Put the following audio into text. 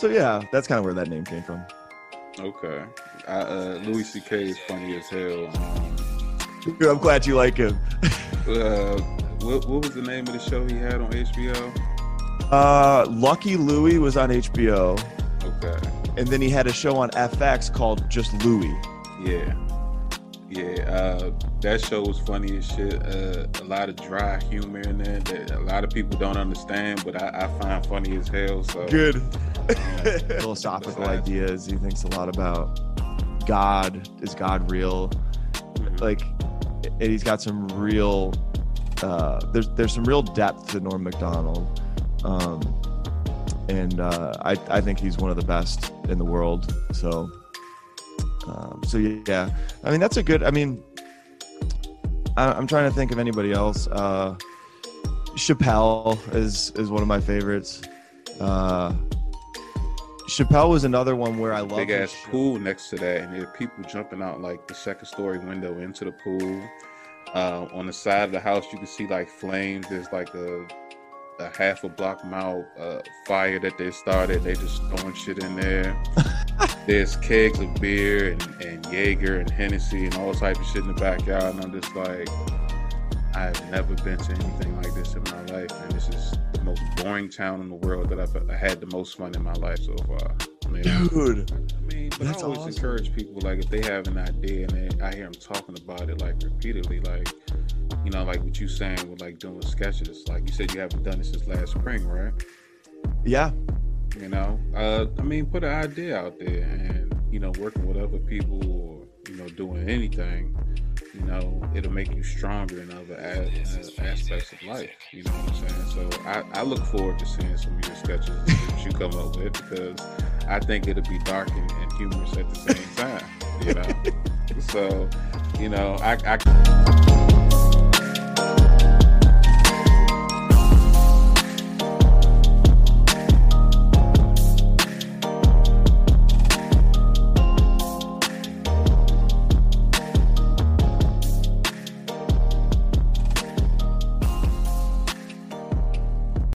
so yeah, that's kind of where that name came from. Okay. I, uh, Louis C.K. is funny as hell. Um, Dude, I'm glad you like him. uh, what, what was the name of the show he had on HBO? Uh, Lucky Louie was on HBO, Okay. and then he had a show on FX called Just Louie. Yeah. Yeah. Uh, that show was funny as shit. Uh, a lot of dry humor in there that a lot of people don't understand, but I, I find funny as hell. So Good. Philosophical ideas. He thinks a lot about God. Is God real? Mhm. Like, and he's got some real. Uh, there's there's some real depth to Norm Macdonald, um, and uh, I I think he's one of the best in the world. So, um, so yeah, I mean that's a good. I mean, I, I'm trying to think of anybody else. Uh, Chappelle is is one of my favorites. Uh, Chappelle was another one where I love big ass show. pool next to that, and there are people jumping out like the second story window into the pool. Uh, on the side of the house, you can see like flames. There's like a, a half a block mile uh, fire that they started. They just throwing shit in there. There's kegs of beer and, and Jaeger and Hennessy and all type of shit in the backyard, and I'm just like, I've never been to anything like this in my life, and this is the most boring town in the world that I've I had the most fun in my life so far. I mean, Dude, I mean, but I always awesome. encourage people like if they have an idea and they, I hear them talking about it like repeatedly, like you know, like what you saying with like doing sketches. Like you said, you haven't done it since last spring, right? yeah, You know, uh, I mean, put an idea out there, and you know, working with other people or you know, doing anything, you know, it'll make you stronger in other a- uh, aspects of life. You know what I'm saying? So I, I look forward to seeing some of your sketches that you come up with because I think it'll be dark and, and humorous at the same time. You know, so you know, I, I